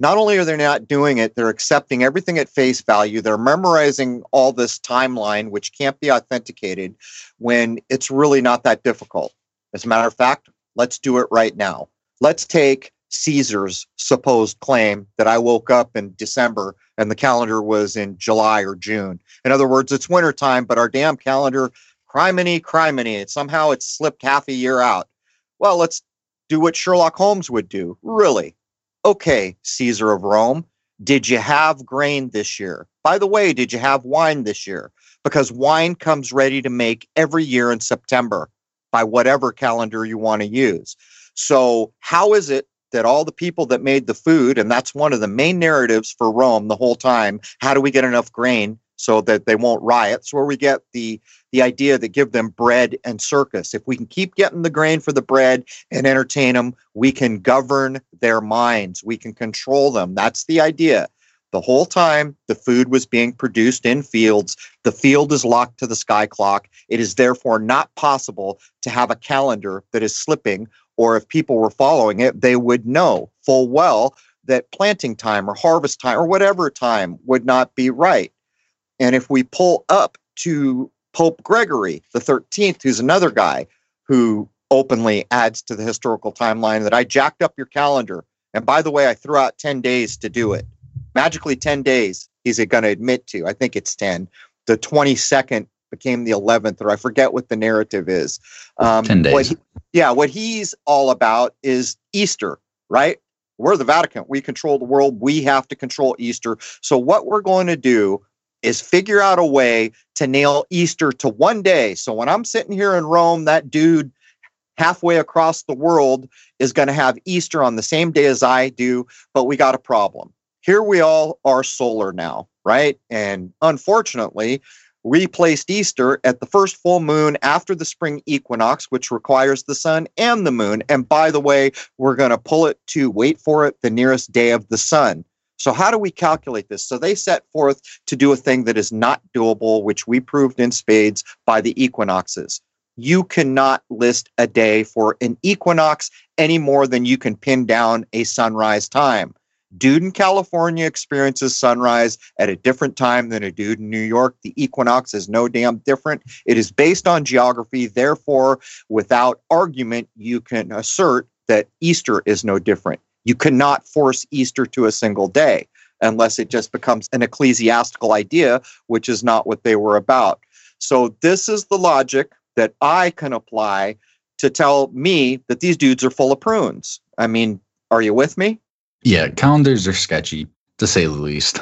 not only are they not doing it, they're accepting everything at face value. They're memorizing all this timeline, which can't be authenticated when it's really not that difficult. As a matter of fact, let's do it right now. Let's take Caesar's supposed claim that I woke up in December and the calendar was in July or June. In other words, it's wintertime, but our damn calendar, criminy, criminy, it, somehow it's slipped half a year out. Well, let's do what Sherlock Holmes would do. Really, okay, Caesar of Rome, did you have grain this year? By the way, did you have wine this year? Because wine comes ready to make every year in September by whatever calendar you want to use. So, how is it that all the people that made the food, and that's one of the main narratives for Rome the whole time, how do we get enough grain so that they won't riot? It's where we get the the idea that give them bread and circus. If we can keep getting the grain for the bread and entertain them, we can govern their minds. We can control them. That's the idea. The whole time the food was being produced in fields, the field is locked to the sky clock. It is therefore not possible to have a calendar that is slipping, or if people were following it, they would know full well that planting time or harvest time or whatever time would not be right. And if we pull up to Pope Gregory the 13th, who's another guy who openly adds to the historical timeline that I jacked up your calendar. And by the way, I threw out 10 days to do it. Magically 10 days he's going to admit to. I think it's 10. The 22nd became the 11th, or I forget what the narrative is. Um, 10 days. What he, yeah, what he's all about is Easter, right? We're the Vatican. We control the world. We have to control Easter. So, what we're going to do is figure out a way to nail Easter to one day. So when I'm sitting here in Rome, that dude halfway across the world is going to have Easter on the same day as I do, but we got a problem. Here we all are solar now, right? And unfortunately, we placed Easter at the first full moon after the spring equinox, which requires the sun and the moon. And by the way, we're going to pull it to wait for it, the nearest day of the sun. So, how do we calculate this? So, they set forth to do a thing that is not doable, which we proved in spades by the equinoxes. You cannot list a day for an equinox any more than you can pin down a sunrise time. Dude in California experiences sunrise at a different time than a dude in New York. The equinox is no damn different. It is based on geography. Therefore, without argument, you can assert that Easter is no different. You cannot force Easter to a single day unless it just becomes an ecclesiastical idea, which is not what they were about. So, this is the logic that I can apply to tell me that these dudes are full of prunes. I mean, are you with me? Yeah, calendars are sketchy, to say the least.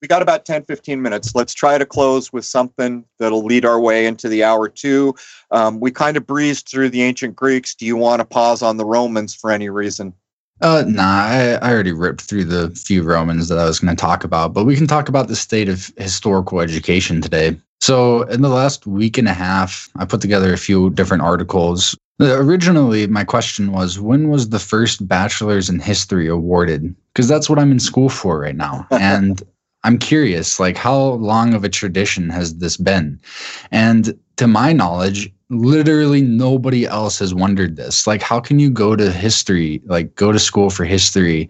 We got about 10, 15 minutes. Let's try to close with something that'll lead our way into the hour two. Um, we kind of breezed through the ancient Greeks. Do you want to pause on the Romans for any reason? Uh, nah, I, I already ripped through the few Romans that I was going to talk about, but we can talk about the state of historical education today. So, in the last week and a half, I put together a few different articles. Originally, my question was when was the first bachelor's in history awarded? Because that's what I'm in school for right now. And I'm curious, like, how long of a tradition has this been? And to my knowledge, literally nobody else has wondered this. Like, how can you go to history, like, go to school for history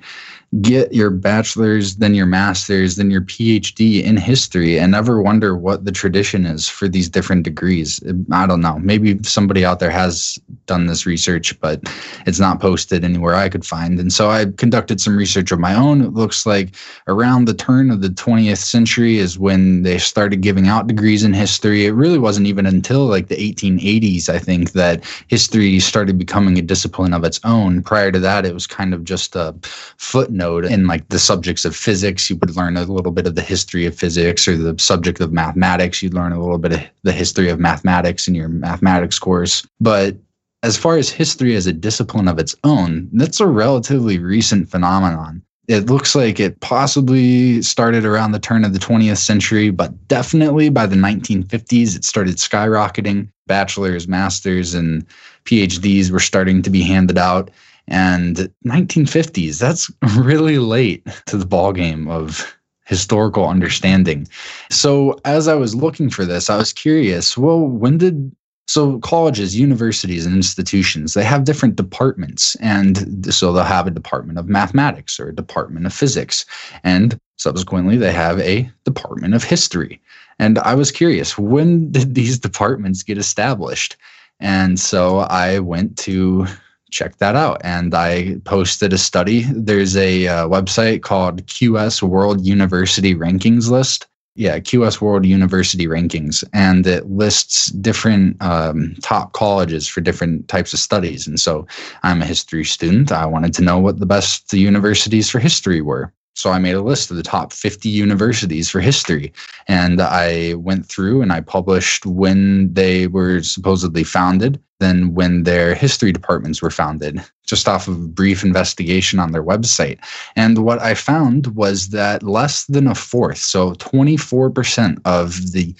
get your bachelor's, then your master's, then your PhD in history and never wonder what the tradition is for these different degrees. I don't know. Maybe somebody out there has done this research, but it's not posted anywhere I could find. And so I conducted some research of my own. It looks like around the turn of the 20th century is when they started giving out degrees in history. It really wasn't even until like the 1880s I think, that history started becoming a discipline of its own. Prior to that, it was kind of just a footnote in like the subjects of physics. You would learn a little bit of the history of physics or the subject of mathematics. You'd learn a little bit of the history of mathematics in your mathematics course. But as far as history as a discipline of its own, that's a relatively recent phenomenon it looks like it possibly started around the turn of the 20th century, but definitely by the 1950s, it started skyrocketing. Bachelor's, master's, and PhDs were starting to be handed out. And 1950s, that's really late to the ballgame of historical understanding. So as I was looking for this, I was curious, well, when did so colleges, universities, and institutions, they have different departments. And so they'll have a department of mathematics or a department of physics. And subsequently, they have a department of history. And I was curious, when did these departments get established? And so I went to check that out and I posted a study. There's a uh, website called QS World University Rankings List yeah, QS World University Rankings, and it lists different um, top colleges for different types of studies. And so I'm a history student. I wanted to know what the best universities for history were. So I made a list of the top 50 universities for history. And I went through and I published when they were supposedly founded, then when their history departments were founded, just off of a brief investigation on their website. And what I found was that less than a fourth, so 24% of the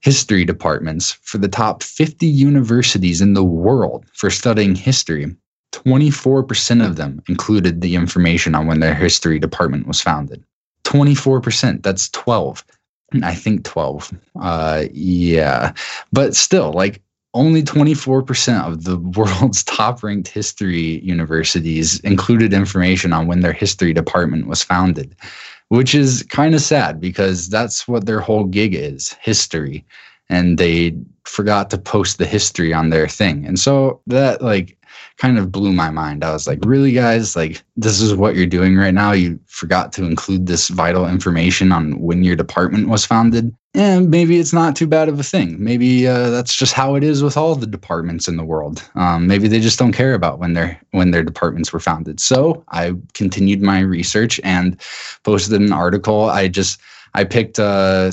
history departments for the top 50 universities in the world for studying history 24% of them included the information on when their history department was founded. 24%, that's 12. I think 12. Uh, yeah. But still, like only 24% of the world's top ranked history universities included information on when their history department was founded, which is kind of sad because that's what their whole gig is history. And they forgot to post the history on their thing. And so that, like, kind of blew my mind. I was like, really, guys? Like, this is what you're doing right now? You forgot to include this vital information on when your department was founded? And maybe it's not too bad of a thing. Maybe uh, that's just how it is with all the departments in the world. Um, maybe they just don't care about when their when their departments were founded. So I continued my research and posted an article. I just I picked uh,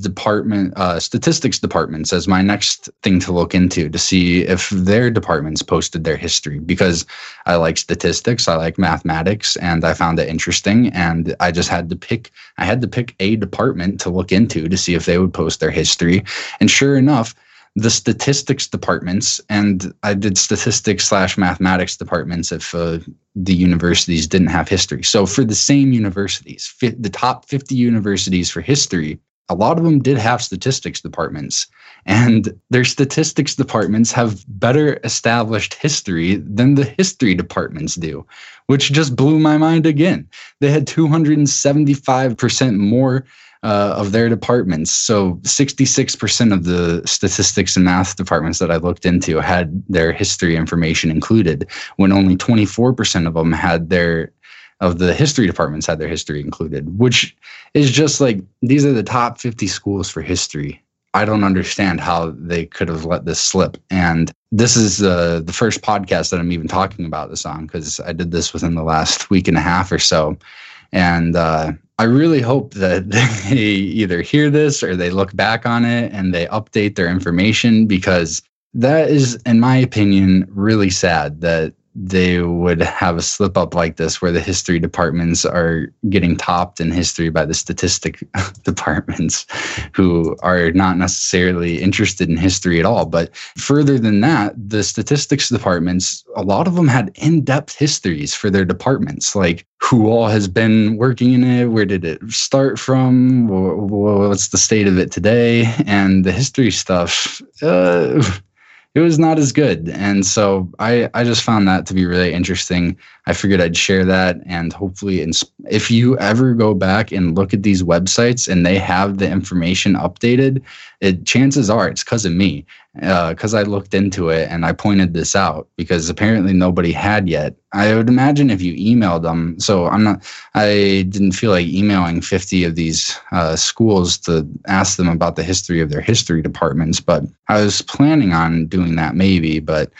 department uh, statistics departments as my next thing to look into to see if their departments posted their history because I like statistics, I like mathematics, and I found it interesting. And I just had to pick I had to pick a department to look into to see if they would post their history. And sure enough, the statistics departments and I did statistics slash mathematics departments if uh, the universities didn't have history. So for the same universities, the top 50 universities for history a lot of them did have statistics departments and their statistics departments have better established history than the history departments do which just blew my mind again. They had 275% more uh, of their departments so 66% of the statistics and math departments that i looked into had their history information included when only 24% of them had their of the history departments had their history included, which is just like these are the top 50 schools for history. I don't understand how they could have let this slip. And this is uh, the first podcast that I'm even talking about this on because I did this within the last week and a half or so. And uh, I really hope that they either hear this or they look back on it and they update their information because that is, in my opinion, really sad that they would have a slip up like this where the history departments are getting topped in history by the statistic departments who are not necessarily interested in history at all. But further than that the statistics departments a lot of them had in-depth histories for their departments like who all has been working in it where did it start from what's the state of it today and the history stuff. Uh, it was not as good. And so I, I just found that to be really interesting. I figured I'd share that. And hopefully, if you ever go back and look at these websites and they have the information updated, it, chances are it's because of me. Because uh, I looked into it and I pointed this out because apparently nobody had yet. I would imagine if you emailed them. So I'm not. I didn't feel like emailing 50 of these uh, schools to ask them about the history of their history departments, but I was planning on doing that maybe, but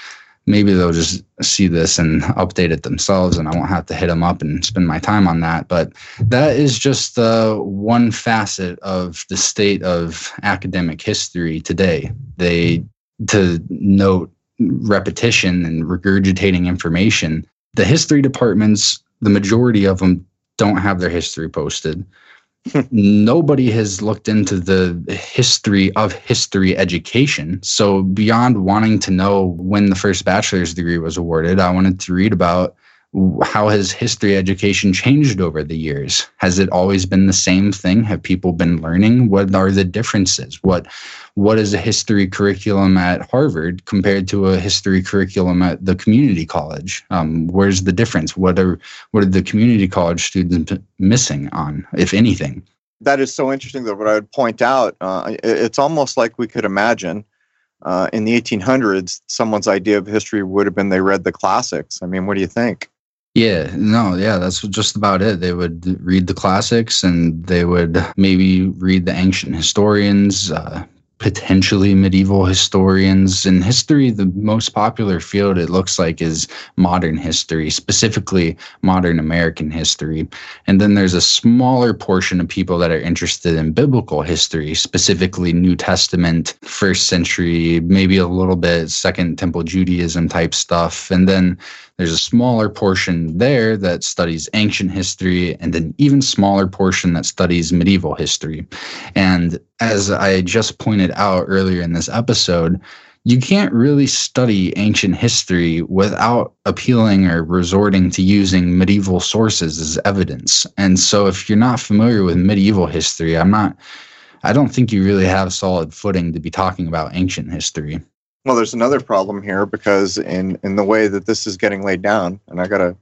maybe they'll just see this and update it themselves and I won't have to hit them up and spend my time on that. But that is just uh, one facet of the state of academic history today. They, to note repetition and regurgitating information, the history departments, the majority of them don't have their history posted nobody has looked into the history of history education. So, beyond wanting to know when the first bachelor's degree was awarded, I wanted to read about how has history education changed over the years? Has it always been the same thing? Have people been learning? What are the differences? What what is a history curriculum at harvard compared to a history curriculum at the community college? Um, where's the difference? What are what are the community college students missing on if anything? That is so interesting though what i would point out uh, it's almost like we could imagine uh, in the 1800s someone's idea of history would have been they read the classics. I mean what do you think yeah, no, yeah, that's just about it. They would read the classics and they would maybe read the ancient historians, uh, potentially medieval historians. In history, the most popular field it looks like is modern history, specifically modern American history. And then there's a smaller portion of people that are interested in biblical history, specifically New Testament, first century, maybe a little bit Second Temple Judaism type stuff. And then there's a smaller portion there that studies ancient history, and an even smaller portion that studies medieval history. And as I just pointed out earlier in this episode, you can't really study ancient history without appealing or resorting to using medieval sources as evidence. And so if you're not familiar with medieval history, I'm not I don't think you really have solid footing to be talking about ancient history. Well, there's another problem here because in in the way that this is getting laid down, and I got to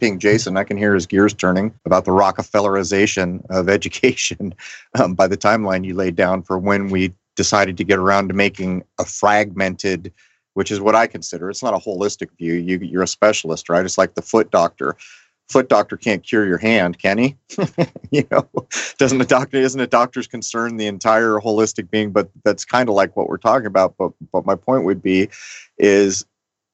ping Jason, I can hear his gears turning about the Rockefellerization of education um, by the timeline you laid down for when we decided to get around to making a fragmented, which is what I consider. It's not a holistic view. You, you're a specialist, right? It's like the foot doctor foot doctor can't cure your hand, can he? you know, doesn't a doctor isn't a doctor's concern the entire holistic being? But that's kind of like what we're talking about. But but my point would be, is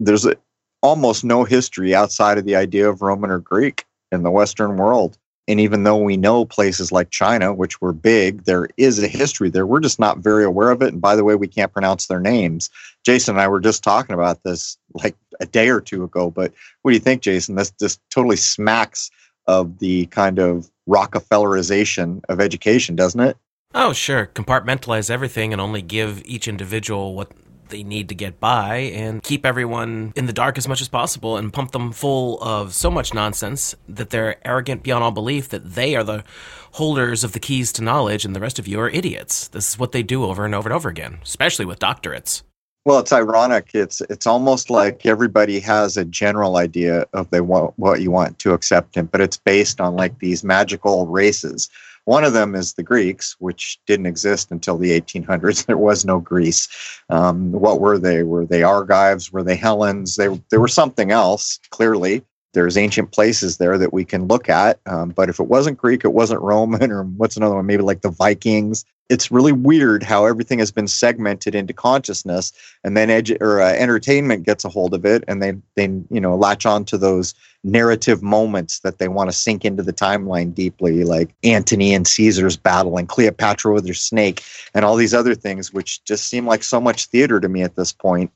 there's a, almost no history outside of the idea of Roman or Greek in the Western world. And even though we know places like China, which were big, there is a history there. We're just not very aware of it. And by the way, we can't pronounce their names. Jason and I were just talking about this like a day or two ago. But what do you think, Jason? This this totally smacks of the kind of Rockefellerization of education, doesn't it? Oh, sure. Compartmentalize everything and only give each individual what they need to get by and keep everyone in the dark as much as possible and pump them full of so much nonsense that they're arrogant beyond all belief that they are the holders of the keys to knowledge and the rest of you are idiots. This is what they do over and over and over again, especially with doctorates. Well, it's ironic. It's it's almost like everybody has a general idea of they want what you want to accept him, but it's based on like these magical races. One of them is the Greeks, which didn't exist until the 1800s. There was no Greece. Um, what were they? Were they Argives? Were they Hellenes? They they were something else. Clearly, there's ancient places there that we can look at. Um, but if it wasn't Greek, it wasn't Roman, or what's another one? Maybe like the Vikings it's really weird how everything has been segmented into consciousness and then edu- or uh, entertainment gets a hold of it and they they you know latch on to those narrative moments that they want to sink into the timeline deeply like antony and caesar's battle and cleopatra with her snake and all these other things which just seem like so much theater to me at this point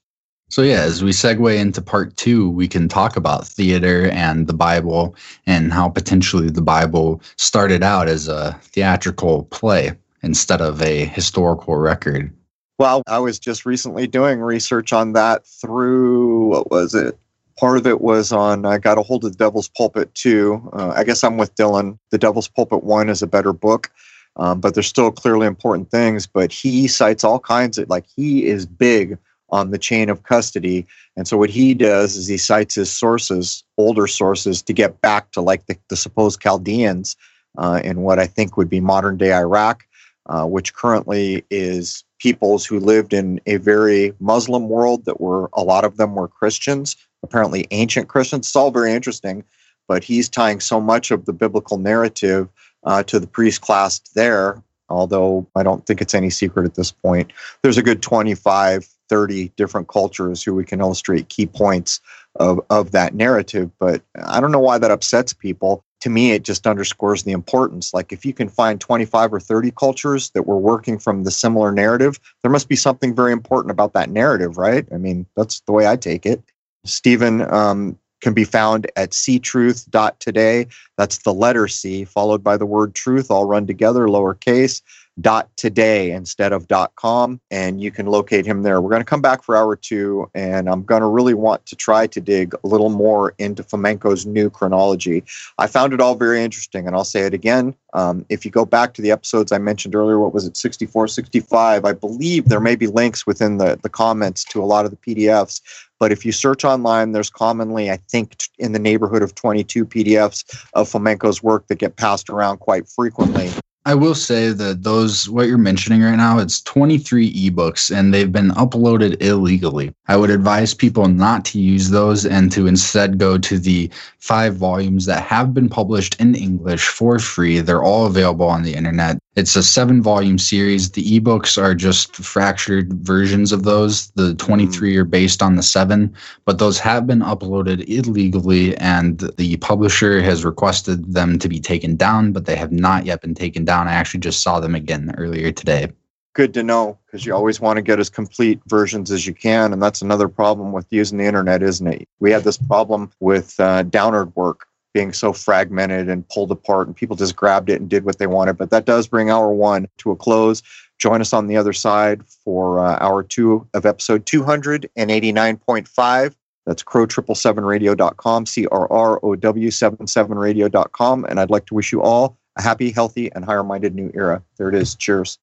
so, yeah, as we segue into part two, we can talk about theater and the Bible and how potentially the Bible started out as a theatrical play instead of a historical record? Well, I was just recently doing research on that through what was it? Part of it was on, I got a hold of the Devil's Pulpit 2. Uh, I guess I'm with Dylan. The Devil's Pulpit 1 is a better book, um, but there's still clearly important things. But he cites all kinds of, like, he is big on the chain of custody. And so what he does is he cites his sources, older sources, to get back to like the, the supposed Chaldeans uh, in what I think would be modern day Iraq uh, which currently is peoples who lived in a very Muslim world that were a lot of them were Christians, apparently ancient Christians. It's all very interesting, but he's tying so much of the biblical narrative uh, to the priest class there. Although I don't think it's any secret at this point. There's a good 25, 30 different cultures who we can illustrate key points of, of that narrative. But I don't know why that upsets people to me, it just underscores the importance. Like, if you can find 25 or 30 cultures that were working from the similar narrative, there must be something very important about that narrative, right? I mean, that's the way I take it. Stephen um, can be found at ctruth.today. That's the letter C, followed by the word truth, all run together, lowercase dot today instead of dot com and you can locate him there. We're going to come back for hour two and i'm going to really want to try to dig a little more into Fomenko's new chronology. I found it all very interesting and i'll say it again. Um, if you go back to the episodes i mentioned earlier what was it 64 65 i believe there may be links within the, the comments to a lot of the pdfs but if you search online, there's commonly, I think, in the neighborhood of 22 PDFs of Fomenko's work that get passed around quite frequently. I will say that those what you're mentioning right now, it's 23 ebooks and they've been uploaded illegally. I would advise people not to use those and to instead go to the five volumes that have been published in English for free. They're all available on the internet. It's a seven volume series. The ebooks are just fractured versions of those. The 23 are based on the seven, but those have been uploaded illegally, and the publisher has requested them to be taken down, but they have not yet been taken down. I actually just saw them again earlier today. Good to know because you always want to get as complete versions as you can. And that's another problem with using the internet, isn't it? We had this problem with uh, downward work being so fragmented and pulled apart, and people just grabbed it and did what they wanted. But that does bring hour one to a close. Join us on the other side for uh, hour two of episode 289.5. That's crow777radio.com, C R R O W 77radio.com. And I'd like to wish you all a happy, healthy, and higher minded new era. There it is. Cheers.